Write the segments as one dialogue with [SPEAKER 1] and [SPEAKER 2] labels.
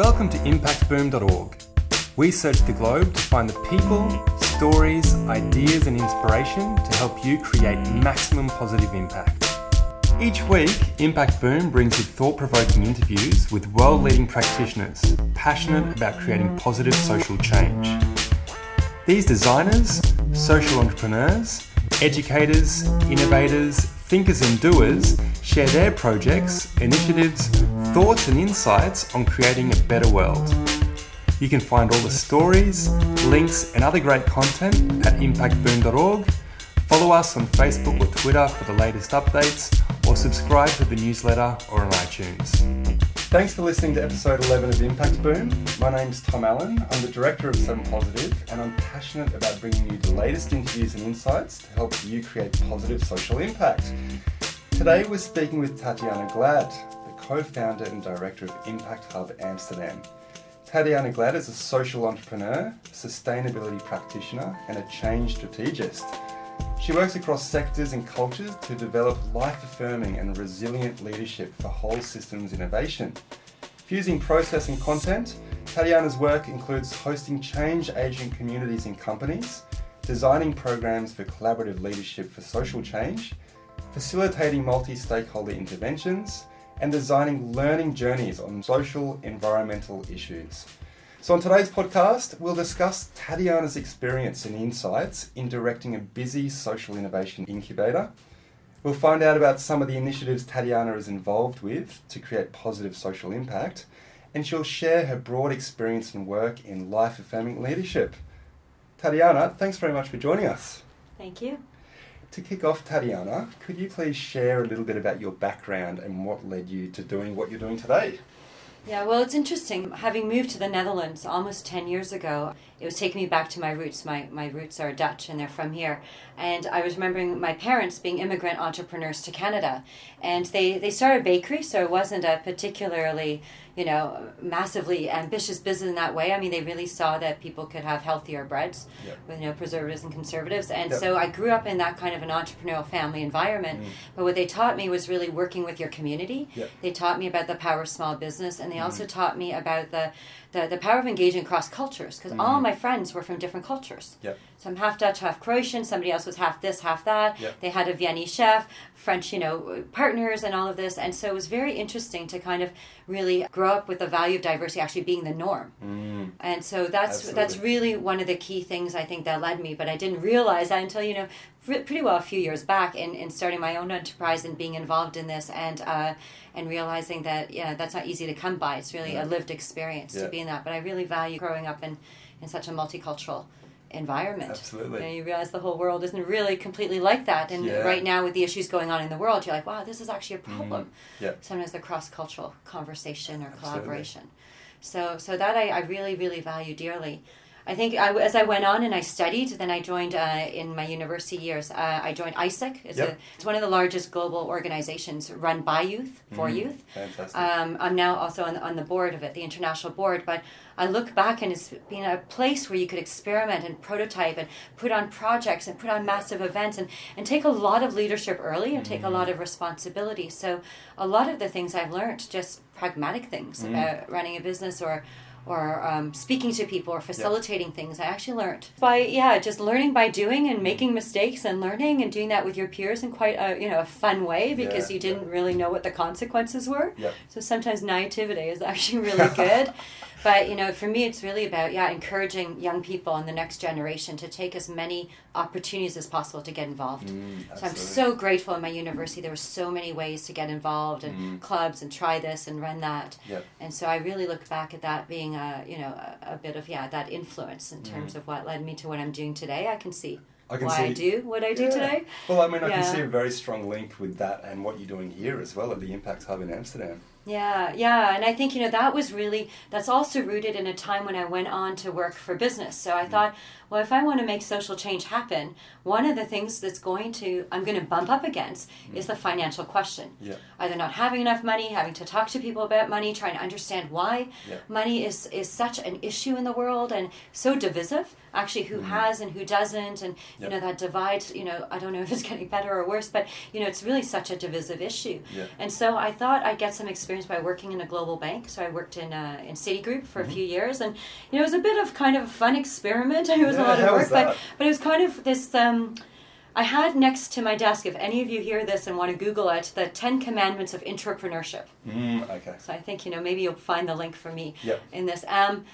[SPEAKER 1] Welcome to impactboom.org. We search the globe to find the people, stories, ideas, and inspiration to help you create maximum positive impact. Each week, Impact Boom brings you thought provoking interviews with world leading practitioners passionate about creating positive social change. These designers, social entrepreneurs, educators, innovators, thinkers, and doers share their projects, initiatives, thoughts, and insights on creating a better world. You can find all the stories, links, and other great content at impactboom.org. Follow us on Facebook or Twitter for the latest updates, or subscribe to the newsletter or on iTunes. Thanks for listening to episode 11 of Impact Boom. My name's Tom Allen. I'm the director of Seven Positive, and I'm passionate about bringing you the latest interviews and insights to help you create positive social impact. Today we're speaking with Tatiana Glad, the co-founder and director of Impact Hub Amsterdam. Tatiana Glad is a social entrepreneur, sustainability practitioner, and a change strategist. She works across sectors and cultures to develop life affirming and resilient leadership for whole systems innovation. Fusing process and content, Tatiana's work includes hosting change agent communities in companies, designing programs for collaborative leadership for social change, facilitating multi stakeholder interventions, and designing learning journeys on social environmental issues. So, on today's podcast, we'll discuss Tatiana's experience and insights in directing a busy social innovation incubator. We'll find out about some of the initiatives Tatiana is involved with to create positive social impact, and she'll share her broad experience and work in life affirming leadership. Tatiana, thanks very much for joining us.
[SPEAKER 2] Thank you.
[SPEAKER 1] To kick off, Tatiana, could you please share a little bit about your background and what led you to doing what you're doing today?
[SPEAKER 2] Yeah, well, it's interesting. Having moved to the Netherlands almost 10 years ago, it was taking me back to my roots. My, my roots are Dutch and they're from here. And I was remembering my parents being immigrant entrepreneurs to Canada. And they, they started a bakery, so it wasn't a particularly, you know, massively ambitious business in that way. I mean, they really saw that people could have healthier breads
[SPEAKER 1] Yep.
[SPEAKER 2] with, you know, preservatives and conservatives. And
[SPEAKER 1] Yep.
[SPEAKER 2] so I grew up in that kind of an entrepreneurial family environment. Mm. But what they taught me was really working with your community.
[SPEAKER 1] Yep.
[SPEAKER 2] They taught me about the power of small business, and they mm-hmm. also taught me about the, the, the power of engaging across cultures, because all my friends were from different cultures.
[SPEAKER 1] Yep.
[SPEAKER 2] So I'm half Dutch, half Croatian. Somebody else was half this, half that.
[SPEAKER 1] Yep.
[SPEAKER 2] They had a Viennese chef, French, you know, partners, and all of this. And so it was very interesting to kind of really grow up with the value of diversity actually being the norm.
[SPEAKER 1] Mm.
[SPEAKER 2] And so that's that's really one of the key things I think that led me. But I didn't realize that until you know pretty well a few years back in, in starting my own enterprise and being involved in this and uh, and realizing that yeah that's not easy to come by. It's really
[SPEAKER 1] Yeah.
[SPEAKER 2] a lived experience
[SPEAKER 1] Yeah.
[SPEAKER 2] to be in that. But I really value growing up in in such a multicultural environment.
[SPEAKER 1] Absolutely.
[SPEAKER 2] You, know, you realize the whole world isn't really completely like that. And
[SPEAKER 1] Yeah.
[SPEAKER 2] right now with the issues going on in the world, you're like, wow, this is actually a problem.
[SPEAKER 1] Yeah.
[SPEAKER 2] Sometimes the cross cultural conversation or
[SPEAKER 1] Absolutely.
[SPEAKER 2] collaboration. So, so that I, I really, really value dearly. I think I, as I went on and I studied, then I joined uh, in my university years. Uh, I joined AIESEC. It's,
[SPEAKER 1] Yep.
[SPEAKER 2] a, it's one of the largest global organizations run by youth for
[SPEAKER 1] Mm.
[SPEAKER 2] youth.
[SPEAKER 1] Fantastic.
[SPEAKER 2] Um, I'm now also on, on the board of it, the international board. But I look back and it's been a place where you could experiment and prototype and put on projects and put on massive events and, and take a lot of leadership early and take a lot of responsibility. So a lot of the things I've learned, just pragmatic things about running a business or or um, speaking to people or facilitating things I actually learned by yeah just learning by doing and making mistakes and learning and doing that with your peers in quite a you know a fun way because
[SPEAKER 1] Yeah,
[SPEAKER 2] you didn't really know what the consequences were. So sometimes naivety is actually really good. But you know, for me, it's really about yeah, encouraging young people and the next generation to take as many opportunities as possible to get involved.
[SPEAKER 1] Mm,
[SPEAKER 2] so I'm so grateful in my university. There were so many ways to get involved and
[SPEAKER 1] Mm.
[SPEAKER 2] clubs and try this and run that.
[SPEAKER 1] Yep.
[SPEAKER 2] And so I really look back at that being a you know a, a bit of yeah that influence in terms of what led me to what I'm doing today. I can see
[SPEAKER 1] Mm. I can
[SPEAKER 2] why
[SPEAKER 1] see
[SPEAKER 2] I do what I do
[SPEAKER 1] Yeah.
[SPEAKER 2] today.
[SPEAKER 1] Well, I mean, I can see a very strong link with that and what you're doing here as well at the Impact Hub in Amsterdam.
[SPEAKER 2] Yeah, yeah, and I think you know that was really that's also rooted in a time when I went on to work for business. So I mm. thought, well, if I want to make social change happen, one of the things that's going to I'm going to bump up against is the financial question.
[SPEAKER 1] Yeah.
[SPEAKER 2] Either not having enough money, having to talk to people about money, trying to understand why
[SPEAKER 1] Yeah.
[SPEAKER 2] money is is such an issue in the world and so divisive. Actually, who has and who doesn't, and You know that divide. You know I don't know if it's getting better or worse, but you know it's really such a divisive issue.
[SPEAKER 1] Yeah.
[SPEAKER 2] And so I thought I'd get some experience by working in a global bank. So I worked in uh, in Citigroup for
[SPEAKER 1] Mm-hmm.
[SPEAKER 2] a few years, and you know it was a bit of kind of a fun experiment. It was a lot of work, but but it was kind of this. Um, I had next to my desk, if any of you hear this and want to Google it, the Ten Commandments of Entrepreneurship.
[SPEAKER 1] Mm, okay.
[SPEAKER 2] So I think you know maybe you'll find the link for me
[SPEAKER 1] Yep.
[SPEAKER 2] in this. Um,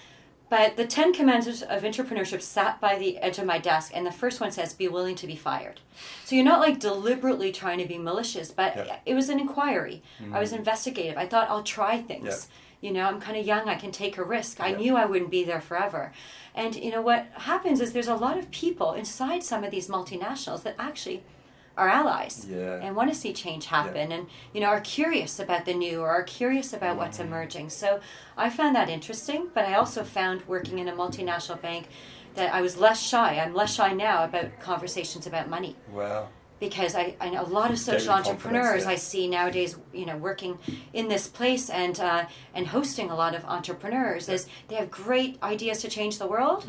[SPEAKER 2] but the Ten Commandments of Entrepreneurship sat by the edge of my desk, and the first one says, "Be willing to be fired." So you're not like deliberately trying to be malicious, but
[SPEAKER 1] Yep.
[SPEAKER 2] it was an inquiry. I was investigative. I thought I'll try things.
[SPEAKER 1] Yep.
[SPEAKER 2] You know, I'm kind of young. I can take a risk. I knew I wouldn't be there forever. And you know what happens is there's a lot of people inside some of these multinationals that actually are allies
[SPEAKER 1] Yeah.
[SPEAKER 2] and want to see change happen and you know are curious about the new or are curious about what's
[SPEAKER 1] Mm-hmm.
[SPEAKER 2] emerging so i found that interesting but i also found working in a multinational bank that i was less shy i'm less shy now about conversations about money
[SPEAKER 1] Wow.
[SPEAKER 2] Because I, I know a lot of social entrepreneurs
[SPEAKER 1] yeah.
[SPEAKER 2] I see nowadays, you know, working in this place and uh, and hosting a lot of entrepreneurs is they have great ideas to change the world,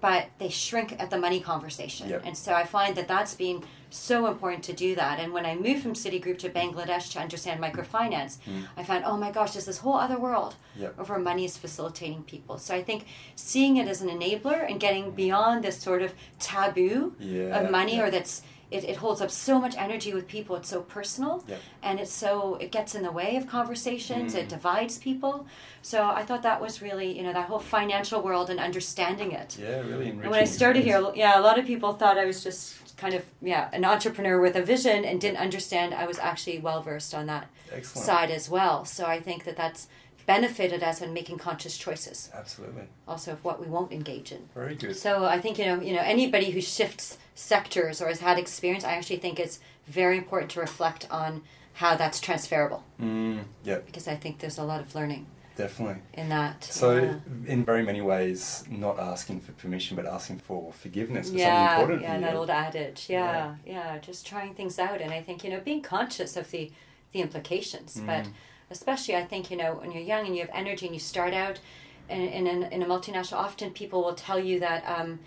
[SPEAKER 2] but they shrink at the money conversation.
[SPEAKER 1] Mm. Yep.
[SPEAKER 2] And so I find that that's been so important to do that. And when I moved from Citigroup to Bangladesh to understand microfinance, I found, oh my gosh, there's this whole other world
[SPEAKER 1] Mm. Yep.
[SPEAKER 2] where money is facilitating people. So I think seeing it as an enabler and getting beyond this sort of taboo
[SPEAKER 1] Yeah,
[SPEAKER 2] of money
[SPEAKER 1] yeah.
[SPEAKER 2] or that's it, it holds up so much energy with people it's so personal
[SPEAKER 1] Yep.
[SPEAKER 2] and it's so it gets in the way of conversations
[SPEAKER 1] Mm.
[SPEAKER 2] it divides people so i thought that was really you know that whole financial world and understanding it
[SPEAKER 1] Yeah, really enriching.
[SPEAKER 2] and when i started here yeah a lot of people thought i was just kind of yeah an entrepreneur with a vision and didn't understand i was actually well versed on that
[SPEAKER 1] Excellent.
[SPEAKER 2] side as well so i think that that's benefited us in making conscious choices
[SPEAKER 1] Absolutely.
[SPEAKER 2] also of what we won't engage in
[SPEAKER 1] Very good.
[SPEAKER 2] so I think you know, you know, anybody who shifts sectors or has had experience, I actually think it's very important to reflect on how that's transferable
[SPEAKER 1] Mm, yep,
[SPEAKER 2] because I think there's a lot of learning
[SPEAKER 1] definitely.
[SPEAKER 2] in that.
[SPEAKER 1] So,
[SPEAKER 2] yeah.
[SPEAKER 1] in very many ways, not asking for permission, but asking for forgiveness for
[SPEAKER 2] yeah,
[SPEAKER 1] something important
[SPEAKER 2] yeah, that old adage. Yeah, yeah, just trying things out, and I think you know, being conscious of the the implications, but
[SPEAKER 1] Mm.
[SPEAKER 2] Especially I think you know when you're young and you have energy and you start out in in, in a multinational, often people will tell you that. Um,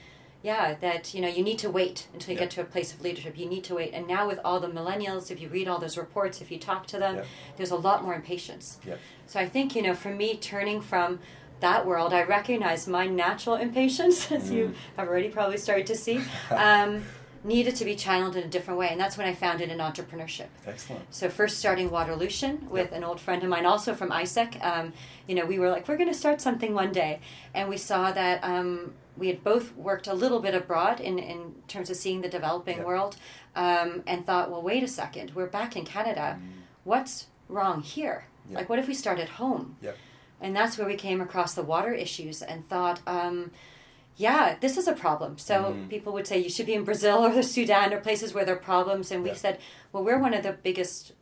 [SPEAKER 2] yeah, that you know you need to wait until you
[SPEAKER 1] Yeah.
[SPEAKER 2] get to a place of leadership. You need to wait, and now with all the millennials, if you read all those reports, if you talk to them,
[SPEAKER 1] Yeah.
[SPEAKER 2] there's a lot more impatience.
[SPEAKER 1] Yep.
[SPEAKER 2] So I think you know, for me, turning from that world, I recognize my natural impatience, as you
[SPEAKER 1] Mm.
[SPEAKER 2] have already probably started to see, um, needed to be channeled in a different way, and that's when I founded an entrepreneurship.
[SPEAKER 1] Excellent.
[SPEAKER 2] So first starting Waterlution with an old friend of mine, also from AIESEC. Um, you know, we were like, we're going to start something one day, and we saw that um, we had both worked a little bit abroad in in terms of seeing the developing
[SPEAKER 1] Yeah.
[SPEAKER 2] world, um, and thought, well, wait a second, we're back in Canada. What's wrong here?
[SPEAKER 1] Yeah.
[SPEAKER 2] Like, what if we start at home?
[SPEAKER 1] Yep.
[SPEAKER 2] And that's where we came across the water issues and thought, um, yeah, this is a problem. So
[SPEAKER 1] Mhm.
[SPEAKER 2] people would say you should be in Brazil or the Sudan or places where there are problems. And we
[SPEAKER 1] Yeah.
[SPEAKER 2] said, well, we're one of the biggest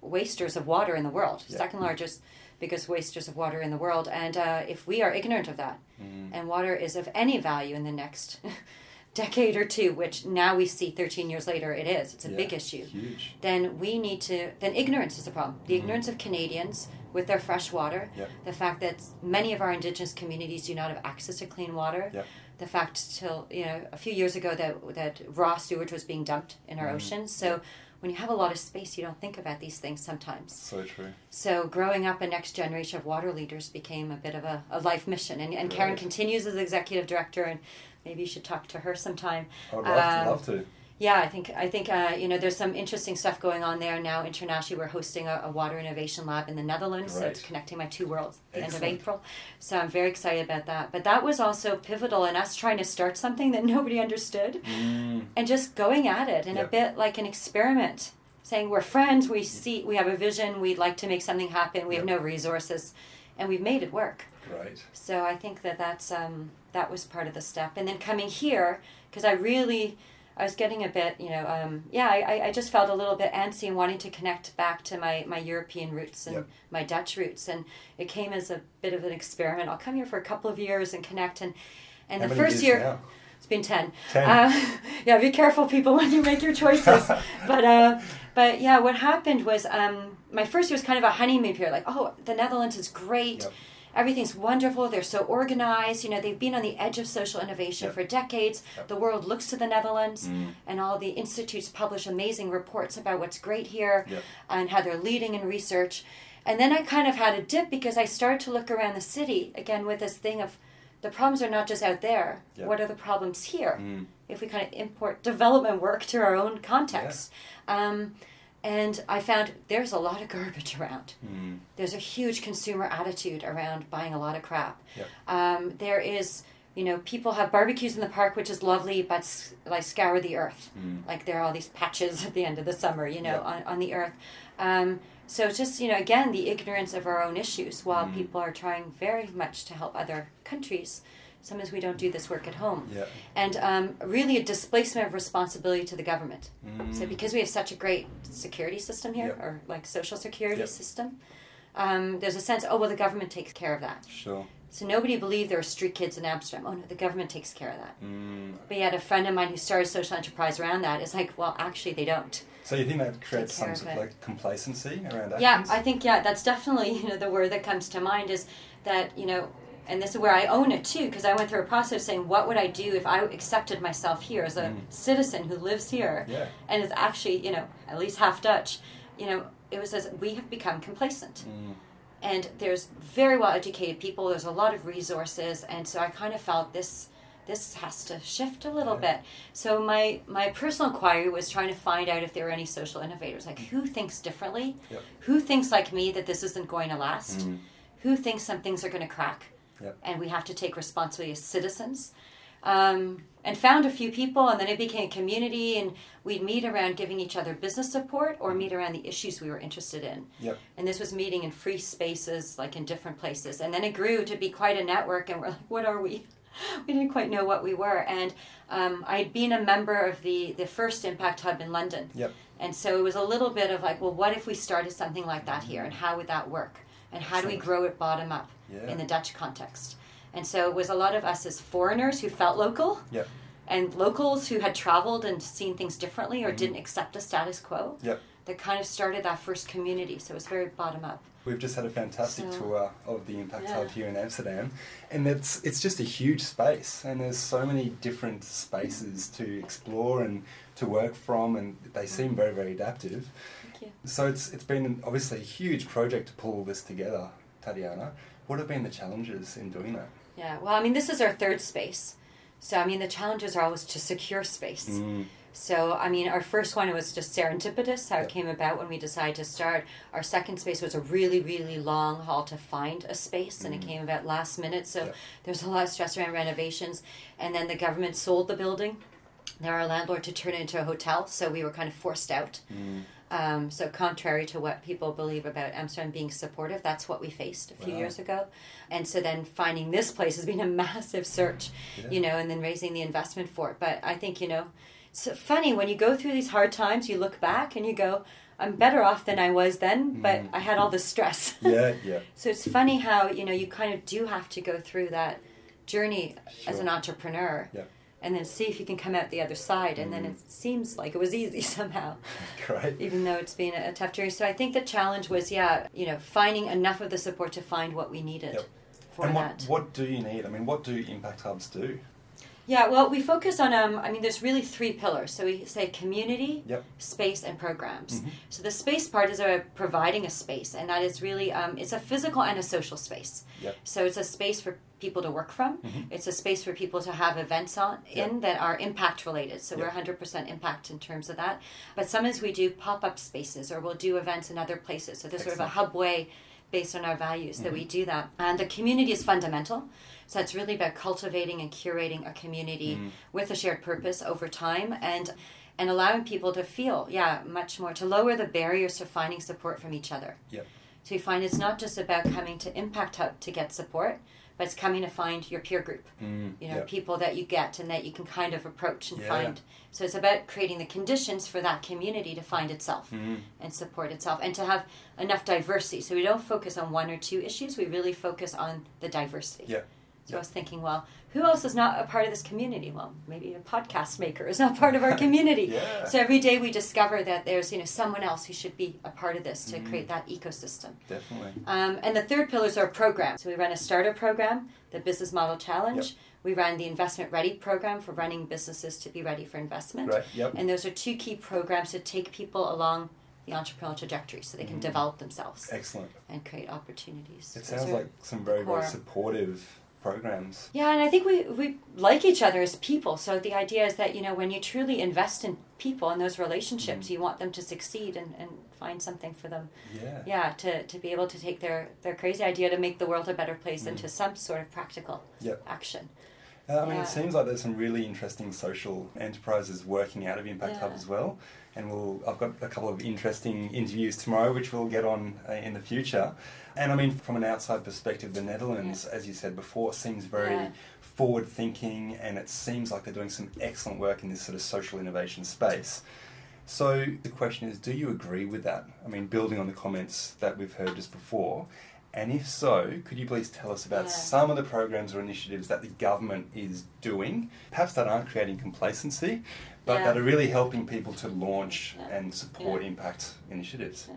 [SPEAKER 2] wasters of water in the world,
[SPEAKER 1] Yeah.
[SPEAKER 2] second largest, biggest wasters of water in the world. And uh, if we are ignorant of that,
[SPEAKER 1] Mm.
[SPEAKER 2] and water is of any value in the next decade or two, which now we see 13 years later it is, it's a
[SPEAKER 1] Yeah,
[SPEAKER 2] big issue
[SPEAKER 1] Huge.
[SPEAKER 2] then we need to then ignorance is a problem the
[SPEAKER 1] Mhm.
[SPEAKER 2] ignorance of canadians with their fresh water the fact that many of our indigenous communities do not have access to clean water. The fact till you know a few years ago that that raw sewage was being dumped in our
[SPEAKER 1] Mhm.
[SPEAKER 2] oceans so when you have a lot of space you don't think about these things sometimes
[SPEAKER 1] So true.
[SPEAKER 2] so growing up a next generation of water leaders became a bit of a, a life mission and, and karen continues as executive director and maybe you should talk to her sometime
[SPEAKER 1] I would love,
[SPEAKER 2] Um,
[SPEAKER 1] to, love to.
[SPEAKER 2] Yeah, I think I think uh, you know there's some interesting stuff going on there now. Internationally, we're hosting a, a water innovation lab in the Netherlands, so it's connecting my two worlds at the end of April. So I'm very excited about that. But that was also pivotal in us trying to start something that nobody understood
[SPEAKER 1] Mm.
[SPEAKER 2] and just going at it in a bit like an experiment, saying we're friends, we see, we have a vision, we'd like to make something happen, we have no resources, and we've made it work.
[SPEAKER 1] Great.
[SPEAKER 2] So I think that that's um, that was part of the step, and then coming here because I really I was getting a bit you know um, yeah I, I- just felt a little bit antsy and wanting to connect back to my my European roots and
[SPEAKER 1] Yep.
[SPEAKER 2] my Dutch roots, and it came as a bit of an experiment. I'll come here for a couple of years and connect, and and
[SPEAKER 1] How
[SPEAKER 2] the first year
[SPEAKER 1] now?
[SPEAKER 2] it's been ten.
[SPEAKER 1] Ten.
[SPEAKER 2] Uh, yeah, be careful, people, when you make your choices. but uh, but yeah, what happened was um, my first year was kind of a honeymoon period. Like, oh, the Netherlands is great.
[SPEAKER 1] Yep.
[SPEAKER 2] Everything's wonderful. They're so organized. You know, they've been on the edge of social innovation
[SPEAKER 1] Yep.
[SPEAKER 2] for decades.
[SPEAKER 1] Yep.
[SPEAKER 2] The world looks to the Netherlands,
[SPEAKER 1] Mm.
[SPEAKER 2] and all the institutes publish amazing reports about what's great here
[SPEAKER 1] Yep.
[SPEAKER 2] and how they're leading in research. And then I kind of had a dip because I started to look around the city again with this thing of the problems are not just out there. What are the problems here?
[SPEAKER 1] Mm.
[SPEAKER 2] If we kind of import development work to our own context. Um, and I found there's a lot of garbage around.
[SPEAKER 1] Mm.
[SPEAKER 2] There's a huge consumer attitude around buying a lot of crap.
[SPEAKER 1] Yep.
[SPEAKER 2] Um, there is, you know, people have barbecues in the park, which is lovely, but like scour the earth.
[SPEAKER 1] Mm.
[SPEAKER 2] Like there are all these patches at the end of the summer, you know,
[SPEAKER 1] Yep.
[SPEAKER 2] on, on the earth. Um, so just, you know, again, the ignorance of our own issues while
[SPEAKER 1] Mm.
[SPEAKER 2] people are trying very much to help other countries. Sometimes we don't do this work at home.
[SPEAKER 1] Yeah.
[SPEAKER 2] And um, really a displacement of responsibility to the government.
[SPEAKER 1] Mm.
[SPEAKER 2] So because we have such a great security system here,
[SPEAKER 1] Yep.
[SPEAKER 2] or like social security
[SPEAKER 1] Yep.
[SPEAKER 2] system, um, there's a sense, oh well, the government takes care of that.
[SPEAKER 1] Sure.
[SPEAKER 2] So nobody believed there were street kids in Amsterdam. Oh no, the government takes care of that.
[SPEAKER 1] Mm.
[SPEAKER 2] But yet a friend of mine who started a social enterprise around that is like, well, actually they don't.
[SPEAKER 1] So you think that creates some sort of like complacency around that?
[SPEAKER 2] Yeah, I think yeah, that's definitely you know the word that comes to mind is that you know, and this is where I own it too because I went through a process of saying what would I do if I accepted myself here as a
[SPEAKER 1] Mm.
[SPEAKER 2] citizen who lives here
[SPEAKER 1] Yeah.
[SPEAKER 2] and is actually you know at least half Dutch. You know, it was as we have become complacent.
[SPEAKER 1] Mm.
[SPEAKER 2] and there's very well educated people there's a lot of resources and so i kind of felt this this has to shift a little
[SPEAKER 1] Yeah.
[SPEAKER 2] bit so my my personal inquiry was trying to find out if there were any social innovators like who thinks differently
[SPEAKER 1] Yep.
[SPEAKER 2] who thinks like me that this isn't going to last
[SPEAKER 1] Mm.
[SPEAKER 2] who thinks some things are going to crack
[SPEAKER 1] Yep.
[SPEAKER 2] and we have to take responsibility as citizens. Um, and found a few people and then it became a community and we'd meet around giving each other business support or meet around the issues we were interested in.
[SPEAKER 1] Yep.
[SPEAKER 2] and this was meeting in free spaces like in different places. And then it grew to be quite a network and we're like what are we? We didn't quite know what we were. And um, i'd been a member of the the first impact hub in london.
[SPEAKER 1] Yep.
[SPEAKER 2] and so it was a little bit of like well what if we started something like that here and how would that work and how do we grow it bottom up
[SPEAKER 1] Yeah.
[SPEAKER 2] in the dutch context and so it was a lot of us as foreigners who felt local
[SPEAKER 1] Yep.
[SPEAKER 2] and locals who had traveled and seen things differently or
[SPEAKER 1] Mhm.
[SPEAKER 2] didn't accept the status quo
[SPEAKER 1] Yep.
[SPEAKER 2] that kind of started that first community so it was very bottom up
[SPEAKER 1] We've just had a fantastic
[SPEAKER 2] So-
[SPEAKER 1] tour of the Impact
[SPEAKER 2] Yeah.
[SPEAKER 1] Hub here in Amsterdam, and it's it's just a huge space, and there's so many different spaces to explore and to work from, and they seem very very adaptive.
[SPEAKER 2] You.
[SPEAKER 1] So it's it's been obviously a huge project to pull all this together, Tatiana. What have been the challenges in doing that?
[SPEAKER 2] Yeah, well, I mean, this is our third space. So, I mean, the challenges are always to secure space.
[SPEAKER 1] Mm,
[SPEAKER 2] So, I mean, our first one was just serendipitous, how
[SPEAKER 1] Yep.
[SPEAKER 2] it came about when we decided to start. Our second space was a really, really long haul to find a space, and it
[SPEAKER 1] Mm.
[SPEAKER 2] came about last minute. So,
[SPEAKER 1] Yep.
[SPEAKER 2] there's a lot of stress around renovations. And then the government sold the building. They're our landlord to turn it into a hotel, so we were kind of forced out.
[SPEAKER 1] mm,
[SPEAKER 2] Um, so contrary to what people believe about Amsterdam being supportive, that's what we faced a few
[SPEAKER 1] Wow.
[SPEAKER 2] years ago. And so then finding this place has been a massive search,
[SPEAKER 1] Yeah.
[SPEAKER 2] you know, and then raising the investment for it. But I think, you know, it's funny when you go through these hard times, you look back and you go, I'm better off than I was then, but
[SPEAKER 1] Mm.
[SPEAKER 2] I had all the stress.
[SPEAKER 1] yeah, yeah,
[SPEAKER 2] so it's funny how, you know, you kind of do have to go through that journey as an entrepreneur.
[SPEAKER 1] Yeah.
[SPEAKER 2] And then see if you can come out the other side. And then
[SPEAKER 1] Mm.
[SPEAKER 2] it seems like it was easy somehow
[SPEAKER 1] great.
[SPEAKER 2] even though it's been a, a tough journey. So I think the challenge was, yeah, you know, finding enough of the support to find what we needed
[SPEAKER 1] Yep.
[SPEAKER 2] for
[SPEAKER 1] and
[SPEAKER 2] that.
[SPEAKER 1] what what do you need? I mean, what do impact hubs do?
[SPEAKER 2] Yeah, well, we focus on, um, I mean, there's really three pillars. So we say community,
[SPEAKER 1] Yep.
[SPEAKER 2] space, and programs.
[SPEAKER 1] Mhm.
[SPEAKER 2] So the space part is about providing a space, and that is really, um, it's a physical and a social space.
[SPEAKER 1] Yep.
[SPEAKER 2] So it's a space for people to work from.
[SPEAKER 1] Mhm.
[SPEAKER 2] It's a space for people to have events on
[SPEAKER 1] Yep.
[SPEAKER 2] in that are impact related. So
[SPEAKER 1] Yep.
[SPEAKER 2] we're 100% impact in terms of that. But sometimes we do pop up spaces or we'll do events in other places. So there's sort of a
[SPEAKER 1] Excellent.
[SPEAKER 2] hub way based on our values that we
[SPEAKER 1] Mhm.
[SPEAKER 2] do that. And the community is fundamental. So it's really about cultivating and curating a community
[SPEAKER 1] Mm.
[SPEAKER 2] with a shared purpose over time and and allowing people to feel, yeah, much more to lower the barriers to finding support from each other.
[SPEAKER 1] Yep.
[SPEAKER 2] So you find it's not just about coming to Impact Hub to get support, but it's coming to find your peer group.
[SPEAKER 1] Mm,
[SPEAKER 2] you know people that you get and that you can kind of approach and
[SPEAKER 1] Yeah.
[SPEAKER 2] find. So it's about creating the conditions for that community to find itself
[SPEAKER 1] Mm,
[SPEAKER 2] and support itself and to have enough diversity. So we don't focus on one or two issues we really focus on the diversity.
[SPEAKER 1] Yeah.
[SPEAKER 2] So I was thinking, well, who else is not a part of this community? Well, maybe a podcast maker is not part of our community.
[SPEAKER 1] Yeah.
[SPEAKER 2] So every day we discover that there's you know someone else who should be a part of this to
[SPEAKER 1] Mm.
[SPEAKER 2] create that ecosystem.
[SPEAKER 1] Definitely.
[SPEAKER 2] Um, and the third pillar is our program. So we run a starter program, the Business Model Challenge.
[SPEAKER 1] Yep.
[SPEAKER 2] We run the Investment Ready program for running businesses to be ready for investment.
[SPEAKER 1] Right. Yep.
[SPEAKER 2] And those are two key programs to take people along the entrepreneurial trajectory so they can
[SPEAKER 1] Mhm.
[SPEAKER 2] develop themselves
[SPEAKER 1] Excellent.
[SPEAKER 2] and create opportunities.
[SPEAKER 1] It
[SPEAKER 2] Those
[SPEAKER 1] sounds like some very, very supportive programs.
[SPEAKER 2] yeah, and I think we, we like each other as people. So the idea is that, you know, when you truly invest in people and those relationships,
[SPEAKER 1] Mhm.
[SPEAKER 2] you want them to succeed and, and find something for them.
[SPEAKER 1] Yeah.
[SPEAKER 2] Yeah, to, to be able to take their, their crazy idea to make the world a better place
[SPEAKER 1] Mm.
[SPEAKER 2] into some sort of practical
[SPEAKER 1] Yep.
[SPEAKER 2] action.
[SPEAKER 1] Uh, I mean,
[SPEAKER 2] Yeah.
[SPEAKER 1] it seems like there's some really interesting social enterprises working out of Impact Hub as well. And we'll, I've got a couple of interesting interviews tomorrow, which we'll get on uh, in the future. And I mean, from an outside perspective, the Netherlands, as you said before, seems very
[SPEAKER 2] Yeah.
[SPEAKER 1] forward thinking, and it seems like they're doing some excellent work in this sort of social innovation space. So the question is, do you agree with that? I mean, building on the comments that we've heard just before, and if so, could you please tell us about
[SPEAKER 2] Yeah.
[SPEAKER 1] some of the programs or initiatives that the government is doing, perhaps that aren't creating complacency, but
[SPEAKER 2] Yeah.
[SPEAKER 1] that are really helping people to launch
[SPEAKER 2] Yeah.
[SPEAKER 1] and support
[SPEAKER 2] Yeah.
[SPEAKER 1] impact initiatives?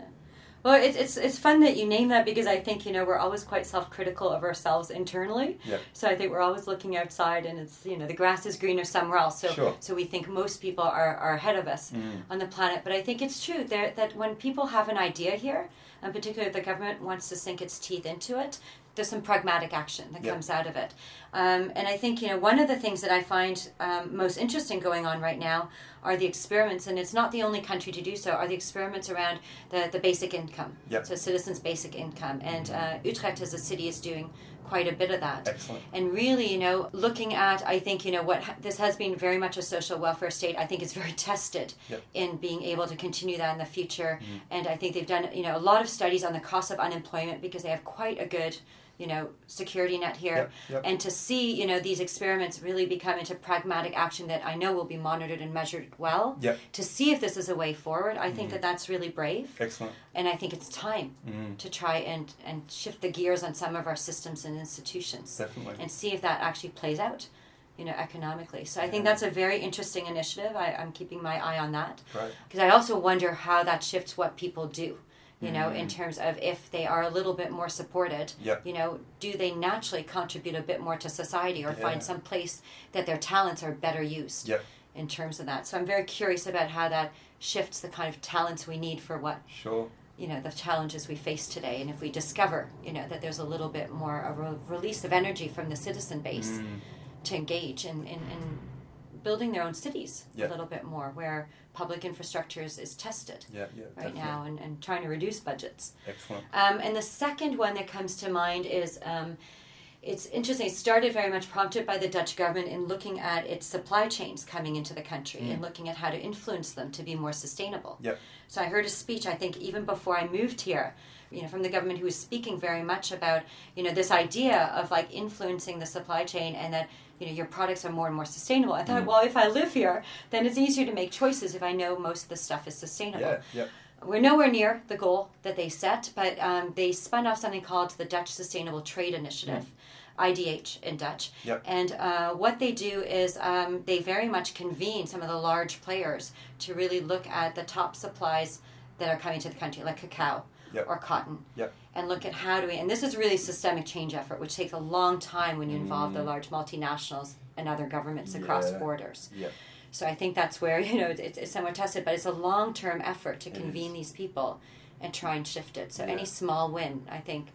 [SPEAKER 2] Well, it's, it's, it's fun that you name that because I think, you know, we're always quite self critical of ourselves internally.
[SPEAKER 1] Yep.
[SPEAKER 2] So I think we're always looking outside and it's, you know, the grass is greener somewhere else. So,
[SPEAKER 1] Sure.
[SPEAKER 2] so we think most people are, are ahead of us
[SPEAKER 1] Mm.
[SPEAKER 2] on the planet. But I think it's true there, that when people have an idea here, and particularly if the government wants to sink its teeth into it, there's some pragmatic action that
[SPEAKER 1] Yep.
[SPEAKER 2] comes out of it. Um, and I think, you know, one of the things that I find um, most interesting going on right now are the experiments, and it's not the only country to do so, are the experiments around the, the basic income.
[SPEAKER 1] Yep.
[SPEAKER 2] So citizens' basic income. And uh, Utrecht as a city is doing quite a bit of that
[SPEAKER 1] Excellent.
[SPEAKER 2] and really you know looking at i think you know what ha- this has been very much a social welfare state i think it's very tested
[SPEAKER 1] Yep.
[SPEAKER 2] in being able to continue that in the future
[SPEAKER 1] Mhm.
[SPEAKER 2] and i think they've done you know a lot of studies on the cost of unemployment because they have quite a good you know security net here
[SPEAKER 1] Yep, yep.
[SPEAKER 2] and to see you know these experiments really become into pragmatic action that i know will be monitored and measured well
[SPEAKER 1] Yep.
[SPEAKER 2] to see if this is a way forward i think
[SPEAKER 1] Mhm.
[SPEAKER 2] that that's really brave
[SPEAKER 1] Excellent.
[SPEAKER 2] and i think it's time
[SPEAKER 1] Mm.
[SPEAKER 2] to try and and shift the gears on some of our systems and institutions
[SPEAKER 1] Definitely.
[SPEAKER 2] and see if that actually plays out you know economically so i think that's a very interesting initiative I, i'm keeping my eye on that because i also wonder how that shifts what people do you know in
[SPEAKER 1] Mm.
[SPEAKER 2] terms of if they are a little bit more supported
[SPEAKER 1] Yep.
[SPEAKER 2] you know do they naturally contribute a bit more to society or
[SPEAKER 1] Yeah.
[SPEAKER 2] find some place that their talents are better used
[SPEAKER 1] Yep.
[SPEAKER 2] in terms of that so i'm very curious about how that shifts the kind of talents we need for what
[SPEAKER 1] Sure.
[SPEAKER 2] you know the challenges we face today and if we discover you know that there's a little bit more a re- release of energy from the citizen base
[SPEAKER 1] Mm.
[SPEAKER 2] to engage in, in, in building their own cities
[SPEAKER 1] Yeah.
[SPEAKER 2] a little bit more where public infrastructure is, is tested
[SPEAKER 1] Yeah, yeah.
[SPEAKER 2] right
[SPEAKER 1] definitely.
[SPEAKER 2] now and, and trying to reduce budgets
[SPEAKER 1] Excellent.
[SPEAKER 2] um, and the second one that comes to mind is um, it's interesting. It started very much prompted by the Dutch government in looking at its supply chains coming into the country
[SPEAKER 1] Mm.
[SPEAKER 2] and looking at how to influence them to be more sustainable.
[SPEAKER 1] Yep.
[SPEAKER 2] So I heard a speech, I think, even before I moved here, you know, from the government who was speaking very much about, you know, this idea of like influencing the supply chain and that, you know, your products are more and more sustainable. I thought,
[SPEAKER 1] Mm.
[SPEAKER 2] well, if I live here, then it's easier to make choices if I know most of the stuff is sustainable.
[SPEAKER 1] Yeah, yeah.
[SPEAKER 2] We're nowhere near the goal that they set, but um, they spun off something called the Dutch Sustainable Trade Initiative, IDH in Dutch.
[SPEAKER 1] Yep.
[SPEAKER 2] And uh, what they do is um, they very much convene some of the large players to really look at the top supplies that are coming to the country, like cacao
[SPEAKER 1] Yep.
[SPEAKER 2] or cotton,
[SPEAKER 1] Yep.
[SPEAKER 2] and look at how do we. And this is really systemic change effort, which takes a long time when you involve the
[SPEAKER 1] Mm.
[SPEAKER 2] large multinationals and other governments across
[SPEAKER 1] Yeah.
[SPEAKER 2] borders.
[SPEAKER 1] Yeah.
[SPEAKER 2] So I think that's where you know it's, it's somewhat tested, but it's a long term effort to convene these people and try and shift it. So
[SPEAKER 1] Yeah.
[SPEAKER 2] any small win, I think,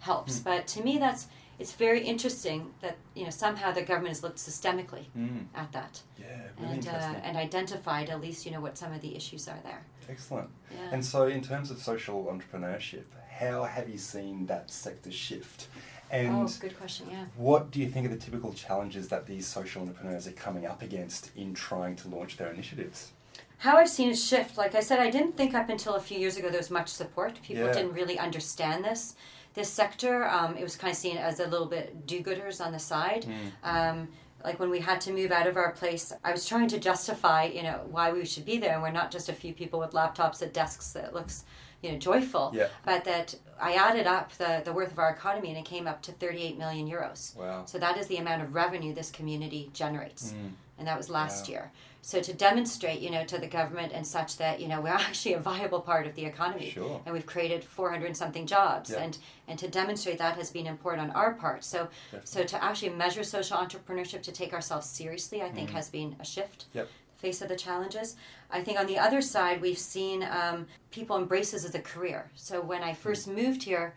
[SPEAKER 2] helps.
[SPEAKER 1] Hmm.
[SPEAKER 2] But to me, that's it's very interesting that you know somehow the government has looked systemically
[SPEAKER 1] Mm.
[SPEAKER 2] at that
[SPEAKER 1] Yeah, really
[SPEAKER 2] and uh, and identified at least you know what some of the issues are there.
[SPEAKER 1] Excellent.
[SPEAKER 2] Yeah.
[SPEAKER 1] And so, in terms of social entrepreneurship, how have you seen that sector shift? And
[SPEAKER 2] oh, good question. Yeah.
[SPEAKER 1] what do you think are the typical challenges that these social entrepreneurs are coming up against in trying to launch their initiatives?
[SPEAKER 2] How I've seen it shift, like I said, I didn't think up until a few years ago there was much support. People
[SPEAKER 1] Yeah.
[SPEAKER 2] didn't really understand this this sector. Um, it was kind of seen as a little bit do-gooders on the side. Um, like when we had to move out of our place, I was trying to justify, you know, why we should be there, and we're not just a few people with laptops at desks that looks you know joyful.
[SPEAKER 1] Yeah.
[SPEAKER 2] But that I added up the the worth of our economy and it came up to 38 million euros.
[SPEAKER 1] Wow.
[SPEAKER 2] So that is the amount of revenue this community generates.
[SPEAKER 1] Mm.
[SPEAKER 2] And that was last
[SPEAKER 1] Wow.
[SPEAKER 2] year. So to demonstrate, you know, to the government and such that, you know, we're actually a viable part of the economy.
[SPEAKER 1] Sure.
[SPEAKER 2] And we've created 400 and something jobs.
[SPEAKER 1] Yeah.
[SPEAKER 2] And, and to demonstrate that has been important on our part. So,
[SPEAKER 1] Definitely.
[SPEAKER 2] so to actually measure social entrepreneurship, to take ourselves seriously, I think
[SPEAKER 1] Mm.
[SPEAKER 2] has been a shift.
[SPEAKER 1] Yep.
[SPEAKER 2] Face of the challenges. I think on the other side, we've seen um, people embrace this as a career. So when I first
[SPEAKER 1] Mm.
[SPEAKER 2] moved here,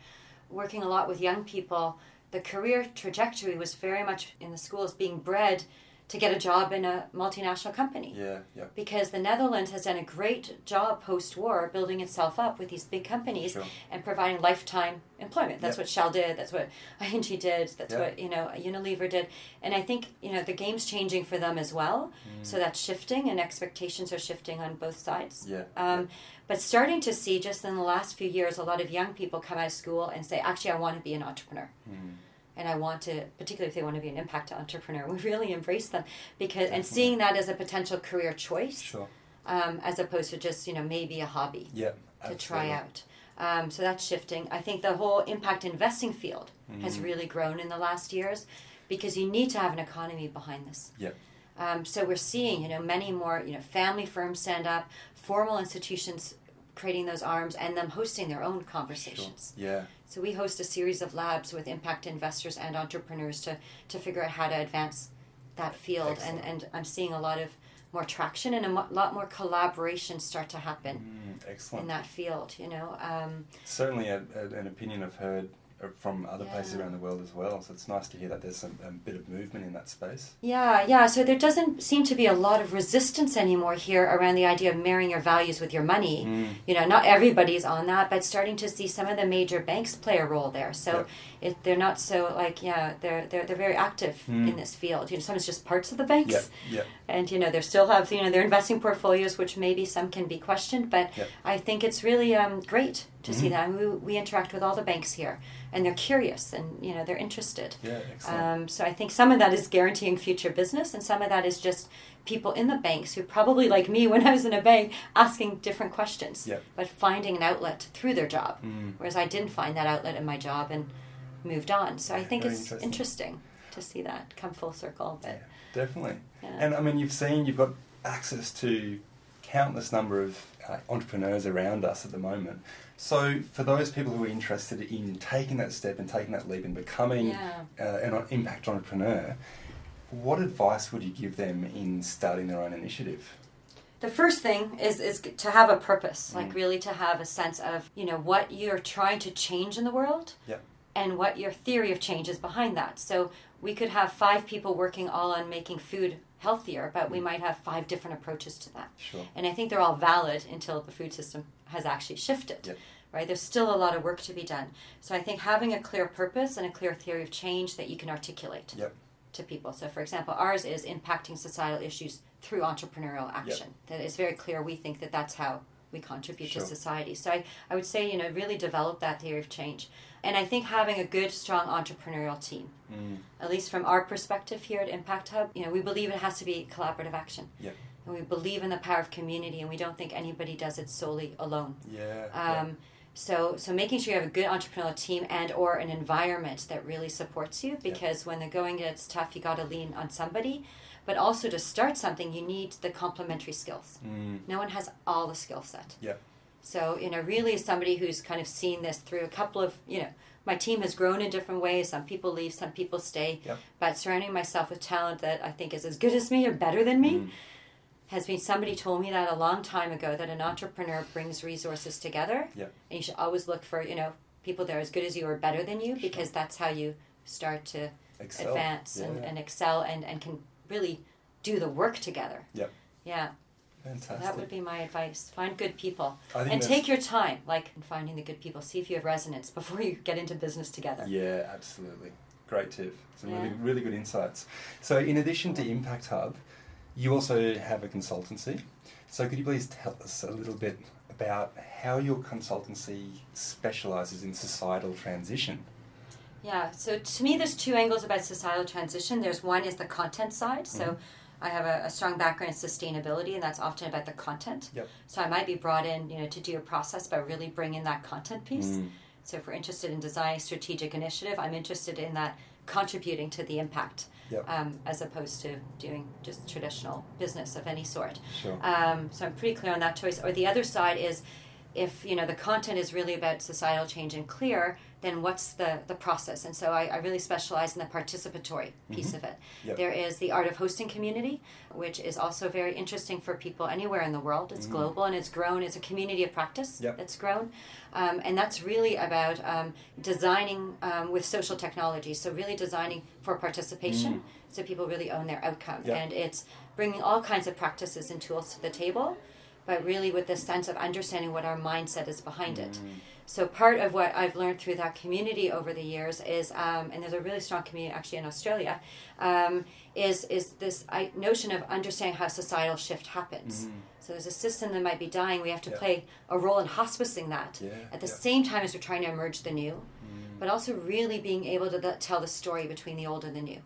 [SPEAKER 2] working a lot with young people, the career trajectory was very much in the schools being bred to get a job in a multinational company.
[SPEAKER 1] Yeah. Yeah.
[SPEAKER 2] Because the Netherlands has done a great job post war building itself up with these big companies
[SPEAKER 1] Sure.
[SPEAKER 2] and providing lifetime employment. That's
[SPEAKER 1] Yep.
[SPEAKER 2] what Shell did, that's what ING did, that's what, you know, Unilever did. And I think, you know, the game's changing for them as well.
[SPEAKER 1] Mm.
[SPEAKER 2] So that's shifting and expectations are shifting on both sides.
[SPEAKER 1] Yeah.
[SPEAKER 2] Um, but starting to see just in the last few years a lot of young people come out of school and say, actually, I want to be an entrepreneur.
[SPEAKER 1] Mm.
[SPEAKER 2] And I want to, particularly if they want to be an impact entrepreneur, we really embrace them because and seeing that as a potential career choice,
[SPEAKER 1] Sure.
[SPEAKER 2] um, as opposed to just you know maybe a hobby
[SPEAKER 1] Yeah.
[SPEAKER 2] to try out. Um, so that's shifting. I think the whole impact investing field has
[SPEAKER 1] Mm.
[SPEAKER 2] really grown in the last years because you need to have an economy behind this.
[SPEAKER 1] Yep.
[SPEAKER 2] Um, so we're seeing, you know, many more, you know, family firms stand up, formal institutions creating those arms, and them hosting their own
[SPEAKER 1] Sure.
[SPEAKER 2] conversations.
[SPEAKER 1] Yeah.
[SPEAKER 2] So we host a series of labs with impact investors and entrepreneurs to to figure out how to advance that field, and
[SPEAKER 1] Excellent.
[SPEAKER 2] and I'm seeing a lot of more traction and a mo- lot more collaboration start to happen
[SPEAKER 1] Mm,
[SPEAKER 2] in that field. You know, um,
[SPEAKER 1] Certainly a, a, an opinion I've heard from other places around the world as well. So it's nice to hear that there's some, a bit of movement in that space.
[SPEAKER 2] Yeah, yeah. So there doesn't seem to be a lot of resistance anymore here around the idea of marrying your values with your money.
[SPEAKER 1] Mm.
[SPEAKER 2] You know, not everybody's on that, but starting to see some of the major banks play a role there. So
[SPEAKER 1] Yep.
[SPEAKER 2] It, they're not so like yeah, they're they're they're very active
[SPEAKER 1] Mm.
[SPEAKER 2] in this field. You know, sometimes just parts of the banks.
[SPEAKER 1] Yeah. Yeah.
[SPEAKER 2] and you know they still have you know their investing portfolios which maybe some can be questioned but i think it's really um, great to see
[SPEAKER 1] Mhm.
[SPEAKER 2] that and we, we interact with all the banks here and they're curious and you know they're interested
[SPEAKER 1] Yeah. Excellent.
[SPEAKER 2] um, so i think some of that is guaranteeing future business and some of that is just people in the banks who probably like me when i was in a bank asking different questions but finding an outlet through their job
[SPEAKER 1] Mm.
[SPEAKER 2] whereas i didn't find that outlet in my job and moved on so i think
[SPEAKER 1] Very
[SPEAKER 2] it's
[SPEAKER 1] interesting.
[SPEAKER 2] interesting to see that come full circle but
[SPEAKER 1] Yeah, definitely.
[SPEAKER 2] yeah.
[SPEAKER 1] And I mean, you've seen, you've got access to countless number of uh, entrepreneurs around us at the moment. So, for those people who are interested in taking that step and taking that leap and becoming
[SPEAKER 2] Yeah.
[SPEAKER 1] uh, an impact entrepreneur, what advice would you give them in starting their own initiative?
[SPEAKER 2] The first thing is is to have a purpose, like
[SPEAKER 1] Mm.
[SPEAKER 2] really to have a sense of you know what you're trying to change in the world,
[SPEAKER 1] Yep.
[SPEAKER 2] And what your theory of change is behind that. So we could have five people working all on making food healthier, but we
[SPEAKER 1] Mm.
[SPEAKER 2] might have five different approaches to that.
[SPEAKER 1] Sure.
[SPEAKER 2] And I think they're all valid until the food system has actually shifted.
[SPEAKER 1] Yep.
[SPEAKER 2] Right? There's still a lot of work to be done. So I think having a clear purpose and a clear theory of change that you can articulate
[SPEAKER 1] Yep.
[SPEAKER 2] to people. So for example, ours is impacting societal issues through entrepreneurial action. That is very clear. We think that that's how we contribute
[SPEAKER 1] Sure.
[SPEAKER 2] to society. So I, I would say, you know, really develop that theory of change. And I think having a good, strong entrepreneurial team,
[SPEAKER 1] Mm.
[SPEAKER 2] at least from our perspective here at Impact Hub, you know, we believe it has to be collaborative action.
[SPEAKER 1] Yep.
[SPEAKER 2] And we believe in the power of community, and we don't think anybody does it solely alone.
[SPEAKER 1] Yeah. yeah.
[SPEAKER 2] Um, so, so making sure you have a good entrepreneurial team and or an environment that really supports you, because when the going gets tough, you got to lean on somebody. But also to start something, you need the complementary skills.
[SPEAKER 1] Mm.
[SPEAKER 2] No one has all the skill set.
[SPEAKER 1] Yep.
[SPEAKER 2] So, you know, really somebody who's kind of seen this through a couple of, you know, my team has grown in different ways. Some people leave, some people stay.
[SPEAKER 1] Yep.
[SPEAKER 2] But surrounding myself with talent that I think is as good as me or better than me
[SPEAKER 1] Mm.
[SPEAKER 2] has been somebody told me that a long time ago that an entrepreneur brings resources together.
[SPEAKER 1] Yep.
[SPEAKER 2] And you should always look for, you know, people that are as good as you or better than you because that's how you start to
[SPEAKER 1] Excel.
[SPEAKER 2] advance and,
[SPEAKER 1] Yeah.
[SPEAKER 2] and excel and, and can really do the work together.
[SPEAKER 1] Yep.
[SPEAKER 2] Yeah.
[SPEAKER 1] Fantastic.
[SPEAKER 2] That would be my advice. Find good people. And take your time, like in finding the good people. See if you have resonance before you get into business together.
[SPEAKER 1] Yeah, absolutely. Great tip. Some
[SPEAKER 2] Yeah.
[SPEAKER 1] really, really good insights. So, in addition to Impact Hub, you also have a consultancy. So, could you please tell us a little bit about how your consultancy specializes in societal transition?
[SPEAKER 2] Yeah, so to me, there's two angles about societal transition. There's one is the content side. So
[SPEAKER 1] Mhm.
[SPEAKER 2] I have a, a, strong background in sustainability, and that's often about the content.
[SPEAKER 1] Yep.
[SPEAKER 2] So I might be brought in, you know, to do a process, but really bring in that content piece.
[SPEAKER 1] Mm.
[SPEAKER 2] So if we're interested in designing strategic initiative, I'm interested in that contributing to the impact,
[SPEAKER 1] Yep.
[SPEAKER 2] um, as opposed to doing just traditional business of any sort.
[SPEAKER 1] Sure.
[SPEAKER 2] Um, so I'm pretty clear on that choice. Or the other side is, if you know the content is really about societal change and clear, then what's the the process? And so I, I really specialize in the participatory piece
[SPEAKER 1] Mhm.
[SPEAKER 2] of it.
[SPEAKER 1] Yep.
[SPEAKER 2] There is the art of hosting community, which is also very interesting for people anywhere in the world. It's
[SPEAKER 1] Mhm.
[SPEAKER 2] global and it's grown. It's a community of practice
[SPEAKER 1] Yep.
[SPEAKER 2] that's grown, um, and that's really about um, designing um, with social technology. So really designing for participation,
[SPEAKER 1] Mm.
[SPEAKER 2] so people really own their outcome,
[SPEAKER 1] Yep.
[SPEAKER 2] and it's bringing all kinds of practices and tools to the table, but really with this sense of understanding what our mindset is behind it. So part of what I've learned through that community over the years is, um, and there's a really strong community actually in Australia, um, is is this notion of understanding how societal shift happens.
[SPEAKER 1] Mm.
[SPEAKER 2] So there's a system that might be dying. We have to
[SPEAKER 1] Yeah.
[SPEAKER 2] play a role in hospicing that
[SPEAKER 1] Yeah,
[SPEAKER 2] at the
[SPEAKER 1] yeah.
[SPEAKER 2] same time as we're trying to emerge the new,
[SPEAKER 1] Mm.
[SPEAKER 2] but also really being able to th- tell the story between the old and the new.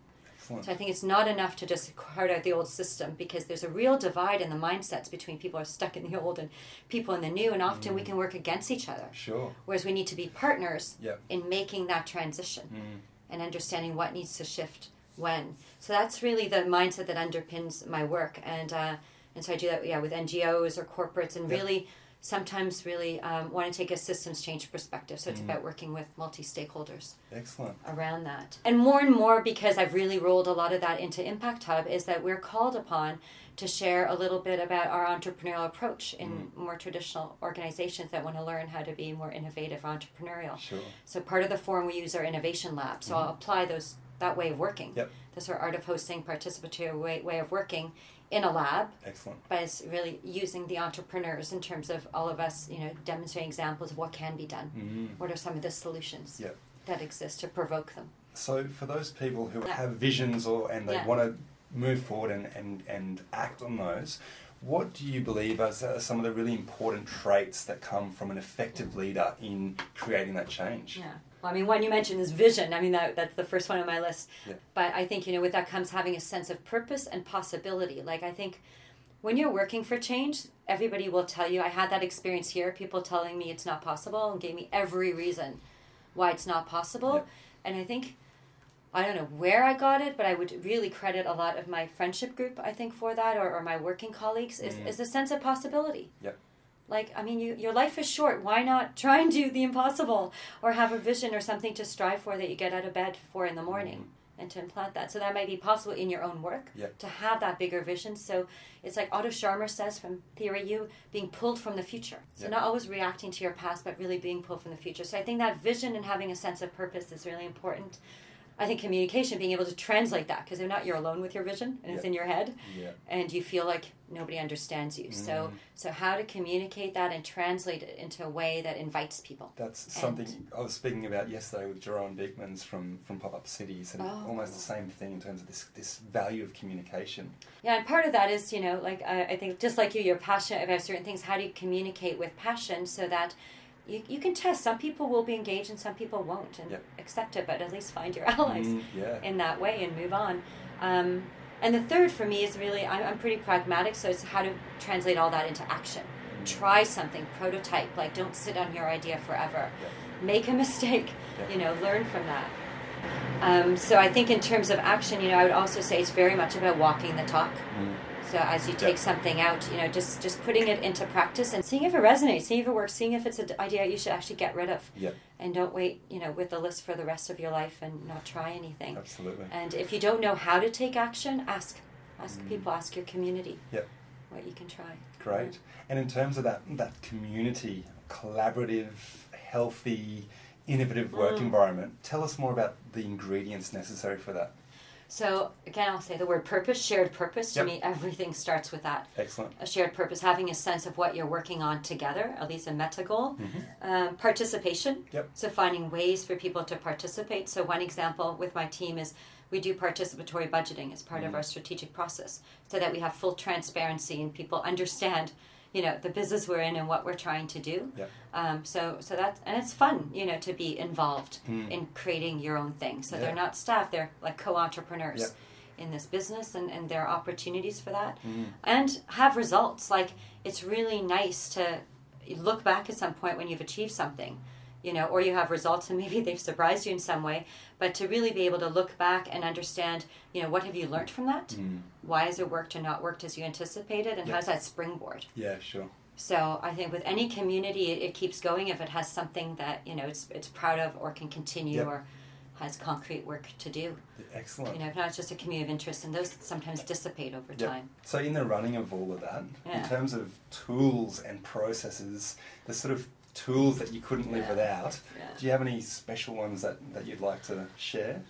[SPEAKER 1] Excellent.
[SPEAKER 2] So I think it's not enough to just cart out the old system because there's a real divide in the mindsets between people who are stuck in the old and people in the new, and often we
[SPEAKER 1] Mm.
[SPEAKER 2] can work against each other.
[SPEAKER 1] Sure.
[SPEAKER 2] Whereas we need to be partners
[SPEAKER 1] Yep.
[SPEAKER 2] in making that transition
[SPEAKER 1] Mm.
[SPEAKER 2] and understanding what needs to shift when. So that's really the mindset that underpins my work, and uh, and so I do that yeah with NGOs or corporates, and
[SPEAKER 1] Yeah.
[SPEAKER 2] really sometimes really um, want to take a systems change perspective. So it's
[SPEAKER 1] Mm.
[SPEAKER 2] about working with multi stakeholders
[SPEAKER 1] Excellent.
[SPEAKER 2] around that. And more and more, because I've really rolled a lot of that into Impact Hub, is that we're called upon to share a little bit about our entrepreneurial approach in more traditional organizations that want to learn how to be more innovative, entrepreneurial.
[SPEAKER 1] Sure.
[SPEAKER 2] So part of the forum we use our innovation lab. So I'll apply those that way of working.
[SPEAKER 1] Yep.
[SPEAKER 2] That's our art of hosting participatory way, way of working in a lab,
[SPEAKER 1] Excellent.
[SPEAKER 2] but it's really using the entrepreneurs in terms of all of us, you know, demonstrating examples of what can be done.
[SPEAKER 1] Mm.
[SPEAKER 2] What are some of the solutions
[SPEAKER 1] Yep.
[SPEAKER 2] that exist to provoke them?
[SPEAKER 1] So for those people who
[SPEAKER 2] Yeah.
[SPEAKER 1] have visions or and they
[SPEAKER 2] Yeah.
[SPEAKER 1] want to move forward and, and, and act on those, what do you believe are are some of the really important traits that come from an effective leader in creating that change?
[SPEAKER 2] Yeah. Well, I mean, one you mentioned is vision. I mean, that, that's the first one on my list.
[SPEAKER 1] Yeah.
[SPEAKER 2] But I think, you know, with that comes having a sense of purpose and possibility. Like, I think when you're working for change, everybody will tell you, I had that experience here, people telling me it's not possible and gave me every reason why it's not possible.
[SPEAKER 1] Yeah.
[SPEAKER 2] And I think, I don't know where I got it, but I would really credit a lot of my friendship group, I think, for that, or, or my working colleagues, is,
[SPEAKER 1] Mm.
[SPEAKER 2] is the sense of possibility.
[SPEAKER 1] Yep.
[SPEAKER 2] Like, I mean, you, your life is short. Why not try and do the impossible or have a vision or something to strive for that you get out of bed for in the mm. morning and to implant that? So that might be possible in your own work
[SPEAKER 1] Yep.
[SPEAKER 2] to have that bigger vision. So it's like Otto Scharmer says from Theory U being pulled from the future. So
[SPEAKER 1] Yep.
[SPEAKER 2] not always reacting to your past, but really being pulled from the future. So I think that vision and having a sense of purpose is really important. I think communication, being able to translate that, because if not, you're alone with your vision and it's in your head
[SPEAKER 1] Yeah.
[SPEAKER 2] and you feel like nobody understands you. So,
[SPEAKER 1] Mm.
[SPEAKER 2] so how to communicate that and translate it into a way that invites people.
[SPEAKER 1] That's something I was speaking about yesterday with Jeroen Beekmans from, from Pop Up Cities, and
[SPEAKER 2] Oh.
[SPEAKER 1] almost the same thing in terms of this, this value of communication.
[SPEAKER 2] Yeah, and part of that is, you know, like I, I think just like you, you're passionate about certain things. How do you communicate with passion so that you, you can test? Some people will be engaged and some people won't, and
[SPEAKER 1] Yep.
[SPEAKER 2] accept it, but at least find your allies
[SPEAKER 1] Mm, yeah.
[SPEAKER 2] in that way and move on. Um, and the third for me is really, I'm, I'm pretty pragmatic, so it's how to translate all that into action. Try something, prototype, like don't sit on your idea forever.
[SPEAKER 1] Yeah.
[SPEAKER 2] Make a mistake,
[SPEAKER 1] Yeah.
[SPEAKER 2] you know, learn from that. Um, so I think in terms of action, you know, I would also say it's very much about walking the talk.
[SPEAKER 1] Mm.
[SPEAKER 2] So as you take
[SPEAKER 1] Yeah.
[SPEAKER 2] something out, you know, just just putting it into practice and seeing if it resonates, seeing if it works, seeing if it's an idea you should actually get rid of,
[SPEAKER 1] Yep.
[SPEAKER 2] and don't wait, you know, with the list for the rest of your life and not try anything.
[SPEAKER 1] Absolutely.
[SPEAKER 2] And if you don't know how to take action, ask ask
[SPEAKER 1] Mm.
[SPEAKER 2] people, ask your community
[SPEAKER 1] Yep.
[SPEAKER 2] what you can try.
[SPEAKER 1] Great. And in terms of that that community, collaborative, healthy, innovative work
[SPEAKER 2] Mm.
[SPEAKER 1] environment, tell us more about the ingredients necessary for that.
[SPEAKER 2] So again, I'll say the word purpose, shared purpose. To
[SPEAKER 1] Yep.
[SPEAKER 2] me, everything starts with that.
[SPEAKER 1] Excellent.
[SPEAKER 2] A shared purpose, having a sense of what you're working on together, at least a meta goal.
[SPEAKER 1] Mhm.
[SPEAKER 2] Um, participation.
[SPEAKER 1] Yep.
[SPEAKER 2] So finding ways for people to participate. So one example with my team is we do participatory budgeting as part of
[SPEAKER 1] Mhm.
[SPEAKER 2] our strategic process, so that we have full transparency and people understand, you know, the business we're in and what we're trying to do.
[SPEAKER 1] Yep.
[SPEAKER 2] Um, so so that and it's fun, you know, to be involved
[SPEAKER 1] Mm.
[SPEAKER 2] in creating your own thing. So
[SPEAKER 1] Yeah.
[SPEAKER 2] they're not staff; they're like co-entrepreneurs.
[SPEAKER 1] Yep.
[SPEAKER 2] in this business and, and there are opportunities for that
[SPEAKER 1] Mm.
[SPEAKER 2] and have results like it's really nice to look back at some point when you've achieved something you know or you have results and maybe they've surprised you in some way but to really be able to look back and understand you know what have you learned from that
[SPEAKER 1] Mm.
[SPEAKER 2] why has it worked or not worked as you anticipated and
[SPEAKER 1] Yeah.
[SPEAKER 2] how's that springboard
[SPEAKER 1] Yeah, sure.
[SPEAKER 2] so I think with any community, it, it keeps going if it has something that you know it's it's proud of or can continue
[SPEAKER 1] Yep.
[SPEAKER 2] or has concrete work to do.
[SPEAKER 1] Excellent.
[SPEAKER 2] You know, if not, it's just a community of interest, and those sometimes dissipate over
[SPEAKER 1] Yep.
[SPEAKER 2] time.
[SPEAKER 1] So, in the running of all of that,
[SPEAKER 2] Yeah.
[SPEAKER 1] in terms of tools and processes, the sort of tools that you couldn't live
[SPEAKER 2] Yeah.
[SPEAKER 1] without,
[SPEAKER 2] Yeah.
[SPEAKER 1] do you have any special ones that, that you'd like to share?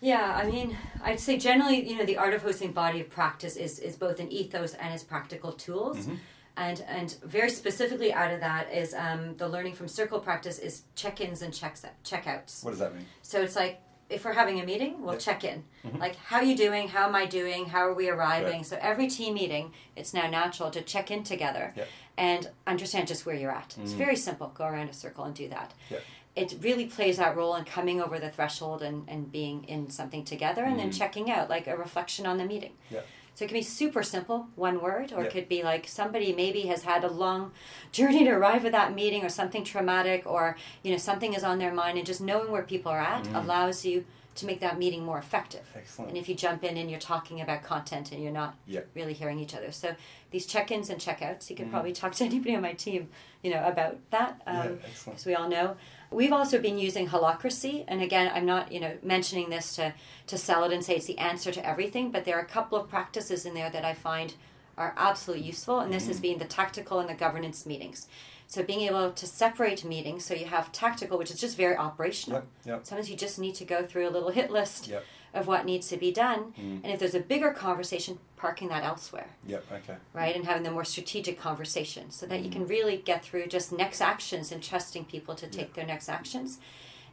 [SPEAKER 2] Yeah, I mean, I'd say generally, you know, the art of hosting body of practice is, is both an ethos and its practical tools.
[SPEAKER 1] Mhm.
[SPEAKER 2] And and very specifically out of that is um, the learning from circle practice is check-ins and checks checkouts.
[SPEAKER 1] What does that mean?
[SPEAKER 2] So it's like if we're having a meeting, we'll
[SPEAKER 1] Yep.
[SPEAKER 2] check in.
[SPEAKER 1] Mhm.
[SPEAKER 2] Like, how are you doing? How am I doing? How are we arriving?
[SPEAKER 1] Right.
[SPEAKER 2] So every team meeting, it's now natural to check in together
[SPEAKER 1] Yep.
[SPEAKER 2] And understand just where you're at. It's
[SPEAKER 1] Mm.
[SPEAKER 2] very simple. Go around a circle and do that.
[SPEAKER 1] Yep.
[SPEAKER 2] It really plays that role in coming over the threshold and, and being in something together and then
[SPEAKER 1] Mm.
[SPEAKER 2] checking out, like a reflection on the meeting.
[SPEAKER 1] Yep.
[SPEAKER 2] So it can be super simple, one word, or
[SPEAKER 1] Yep.
[SPEAKER 2] it could be like somebody maybe has had a long journey to arrive at that meeting or something traumatic or, you know, something is on their mind and just knowing where people are at
[SPEAKER 1] Mm.
[SPEAKER 2] allows you to make that meeting more effective.
[SPEAKER 1] Excellent.
[SPEAKER 2] And if you jump in and you're talking about content and you're not
[SPEAKER 1] Yep.
[SPEAKER 2] really hearing each other. So these check-ins and check-outs, you can
[SPEAKER 1] Mhm.
[SPEAKER 2] probably talk to anybody on my team, you know, about that.
[SPEAKER 1] yeah,
[SPEAKER 2] Um,
[SPEAKER 1] excellent.
[SPEAKER 2] as we all know. We've also been using holacracy, and again, I'm not you know mentioning this to to sell it and say it's the answer to everything, but there are a couple of practices in there that I find are absolutely useful, and this has
[SPEAKER 1] Mhm.
[SPEAKER 2] been the tactical and the governance meetings. So being able to separate meetings, so you have tactical, which is just very operational.
[SPEAKER 1] Yep, yep,
[SPEAKER 2] Sometimes you just need to go through a little hit list
[SPEAKER 1] yep,
[SPEAKER 2] of what needs to be done,
[SPEAKER 1] Mm.
[SPEAKER 2] and if there's a bigger conversation, parking that elsewhere
[SPEAKER 1] yep, okay.
[SPEAKER 2] right? And having the more strategic conversation so that you
[SPEAKER 1] Mm.
[SPEAKER 2] can really get through just next actions and trusting people to take their next actions.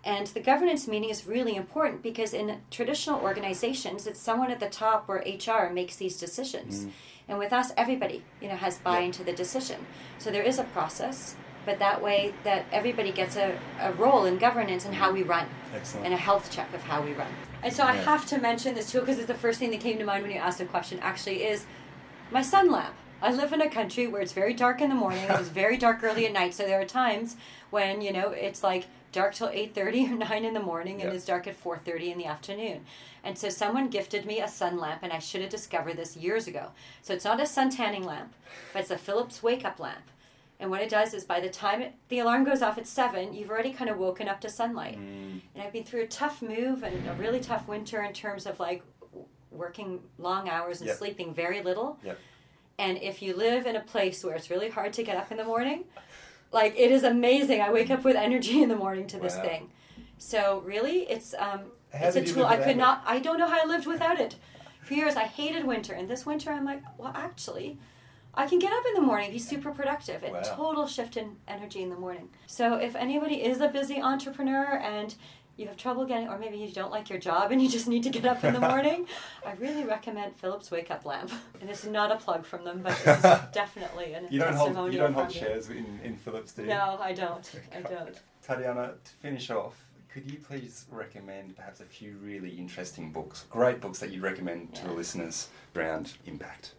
[SPEAKER 2] And the governance meeting is really important because in traditional organizations, it's someone at the top or HR makes these decisions.
[SPEAKER 1] Mm.
[SPEAKER 2] And with us, everybody, you know, has buy-in to the decision. So there is a process, but that way that everybody gets a, a role in governance and how we run
[SPEAKER 1] Excellent.
[SPEAKER 2] and a health check of how we run. And so I
[SPEAKER 1] Yeah.
[SPEAKER 2] have to mention this too because it's the first thing that came to mind when you asked the question. Actually, is my sun lamp. I live in a country where it's very dark in the morning. It's very dark early at night. So there are times when you know it's like dark till eight thirty or nine in the morning, and it's dark at four thirty in the afternoon. And so someone gifted me a sun lamp, and I should have discovered this years ago. So it's not a sun tanning lamp, but it's a Philips wake up lamp. And what it does is by the time it, the alarm goes off at seven, you've already kind of woken up to sunlight.
[SPEAKER 1] Mm,
[SPEAKER 2] And I've been through a tough move and a really tough winter in terms of like working long hours and
[SPEAKER 1] Yep.
[SPEAKER 2] sleeping very little.
[SPEAKER 1] Yep.
[SPEAKER 2] And if you live in a place where it's really hard to get up in the morning, like it is amazing. I wake up with energy in the morning to this
[SPEAKER 1] Wow.
[SPEAKER 2] thing. So really, it's um,
[SPEAKER 1] How
[SPEAKER 2] it's a tool. I could not. I don't know how I lived without it. For years, I hated winter, and this winter, I'm like, well, actually. I can get up in the morning, be super productive, and
[SPEAKER 1] Wow.
[SPEAKER 2] total shift in energy in the morning. So if anybody is a busy entrepreneur and you have trouble getting, or maybe you don't like your job and you just need to get up in the morning, I really recommend Philips Wake Up Lamp. And it's not a plug from them, but this is definitely an
[SPEAKER 1] you don't hold you don't hold shares in, in Philips, do you?
[SPEAKER 2] No, I don't. I don't.
[SPEAKER 1] Tatiana, to finish off, could you please recommend perhaps a few really interesting books, great books that you recommend to the listeners around impact?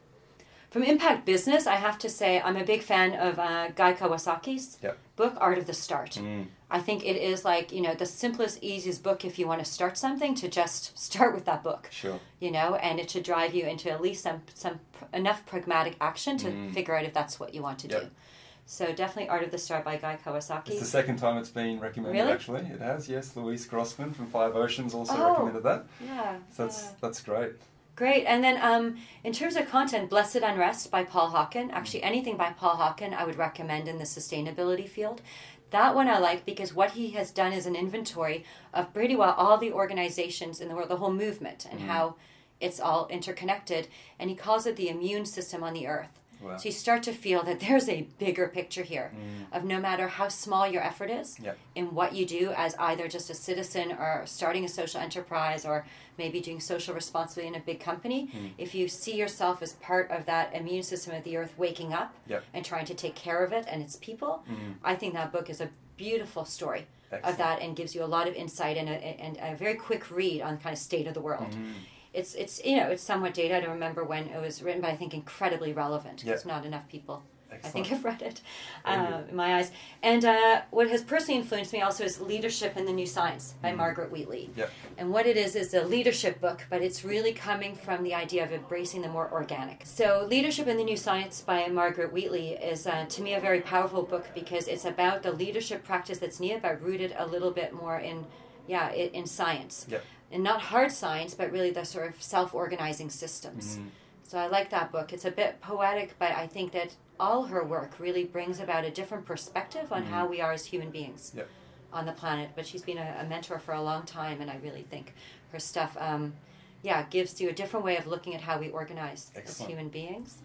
[SPEAKER 2] From Impact Business, I have to say I'm a big fan of uh, Guy Kawasaki's
[SPEAKER 1] Yep.
[SPEAKER 2] book, Art of the Start.
[SPEAKER 1] Mm,
[SPEAKER 2] I think it is like, you know, the simplest, easiest book if you want to start something to just start with that book,
[SPEAKER 1] sure.
[SPEAKER 2] you know, and it should drive you into at least some, some enough pragmatic action to
[SPEAKER 1] Mm.
[SPEAKER 2] figure out if that's what you want to
[SPEAKER 1] Yep.
[SPEAKER 2] do. So definitely Art of the Start by Guy Kawasaki.
[SPEAKER 1] It's the second time it's been recommended.
[SPEAKER 2] Really?
[SPEAKER 1] Actually, it has. Yes, Louise Grossman from Five Oceans also
[SPEAKER 2] Oh.
[SPEAKER 1] recommended that.
[SPEAKER 2] yeah.
[SPEAKER 1] So that's
[SPEAKER 2] yeah.
[SPEAKER 1] that's great.
[SPEAKER 2] Great. And then um, in terms of content, Blessed Unrest by Paul Hawken. Actually, anything by Paul Hawken I would recommend in the sustainability field. That one I like because what he has done is an inventory of pretty well all the organizations in the world, the whole movement, and
[SPEAKER 1] Mhm.
[SPEAKER 2] how it's all interconnected. And he calls it the immune system on the earth.
[SPEAKER 1] Wow.
[SPEAKER 2] So you start to feel that there's a bigger picture here
[SPEAKER 1] Mm,
[SPEAKER 2] of no matter how small your effort is
[SPEAKER 1] Yep.
[SPEAKER 2] in what you do as either just a citizen or starting a social enterprise or maybe doing social responsibility in a big company,
[SPEAKER 1] Mm.
[SPEAKER 2] if you see yourself as part of that immune system of the earth waking up
[SPEAKER 1] Yep.
[SPEAKER 2] and trying to take care of it and its people,
[SPEAKER 1] Mm,
[SPEAKER 2] I think that book is a beautiful story of that and gives you a lot of insight and a, and a very quick read on kind of state of the world.
[SPEAKER 1] Mm,
[SPEAKER 2] it's it's you know it's somewhat dated. I don't remember when it was written, but I think incredibly relevant because
[SPEAKER 1] Yeah.
[SPEAKER 2] not enough people. I think have read it uh, in my eyes. And uh, what has personally influenced me also is Leadership in the New Science by Margaret Wheatley.
[SPEAKER 1] Yep.
[SPEAKER 2] And what it is is a leadership book, but it's really coming from the idea of embracing the more organic. So, Leadership in the New Science by Margaret Wheatley is uh, to me a very powerful book because it's about the leadership practice that's needed, but rooted a little bit more in, yeah, in, in science.
[SPEAKER 1] Yep.
[SPEAKER 2] And not hard science, but really the sort of self-organizing systems.
[SPEAKER 1] Mm.
[SPEAKER 2] So I like that book. It's a bit poetic, but I think that all her work really brings about a different perspective on how we are as human beings
[SPEAKER 1] Yep.
[SPEAKER 2] on the planet. But she's been a, a mentor for a long time, and I really think her stuff, um, yeah, gives you a different way of looking at how we organize as human beings.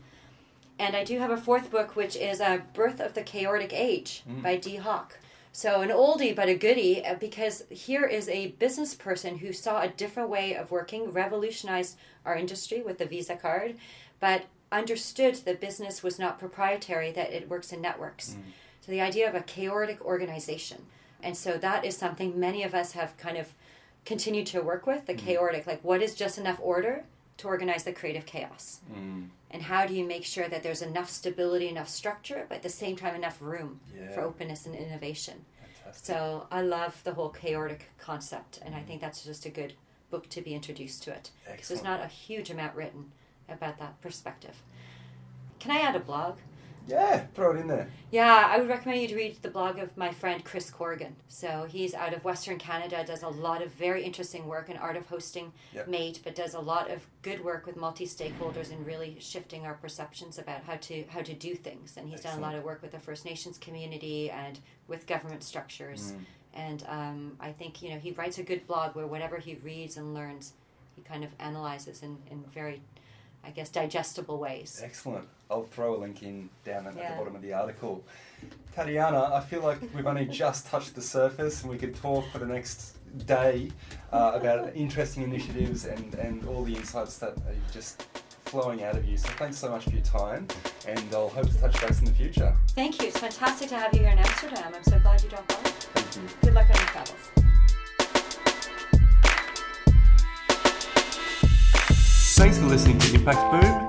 [SPEAKER 2] And I do have a fourth book, which is uh, Birth of the Chaordic Age
[SPEAKER 1] Mm.
[SPEAKER 2] by Dee Hock. So an oldie but a goodie, uh, because here is a business person who saw a different way of working, revolutionized our industry with the Visa card, but understood that business was not proprietary, that it works in networks. So the idea of a chaordic organization. And so that is something many of us have kind of continued to work with the chaordic, like what is just enough order to organize the creative chaos?
[SPEAKER 1] Mm.
[SPEAKER 2] And how do you make sure that there's enough stability, enough structure, but at the same time enough room
[SPEAKER 1] Yeah.
[SPEAKER 2] for openness and innovation?
[SPEAKER 1] Fantastic.
[SPEAKER 2] So I love the whole chaordic concept, and I mm. think that's just a good book to be introduced to it. Because there's not a huge amount written about that perspective. Can I add a blog?
[SPEAKER 1] Yeah, throw it in there.
[SPEAKER 2] Yeah, I would recommend you to read the blog of my friend Chris Corrigan. So he's out of Western Canada, does a lot of very interesting work in art of hosting
[SPEAKER 1] Yep.
[SPEAKER 2] mate, but does a lot of good work with multi stakeholders and really shifting our perceptions about how to how to do things. And he's done a lot of work with the First Nations community and with government structures.
[SPEAKER 1] Mm.
[SPEAKER 2] And um, I think you know he writes a good blog where whatever he reads and learns, he kind of analyzes in, in very, I guess, digestible ways.
[SPEAKER 1] Excellent. I'll throw a link in down at, at
[SPEAKER 2] Yeah.
[SPEAKER 1] the bottom of the article. Tatiana, I feel like we've only just touched the surface and we could talk for the next day uh, about interesting initiatives and, and all the insights that are just flowing out of you. So thanks so much for your time and I'll hope to touch base in the future.
[SPEAKER 2] Thank you. It's fantastic to have you here in Amsterdam. I'm so glad you dropped by.
[SPEAKER 1] Thank you.
[SPEAKER 2] Good luck on your travels.
[SPEAKER 1] Thanks for listening to Impact Boom.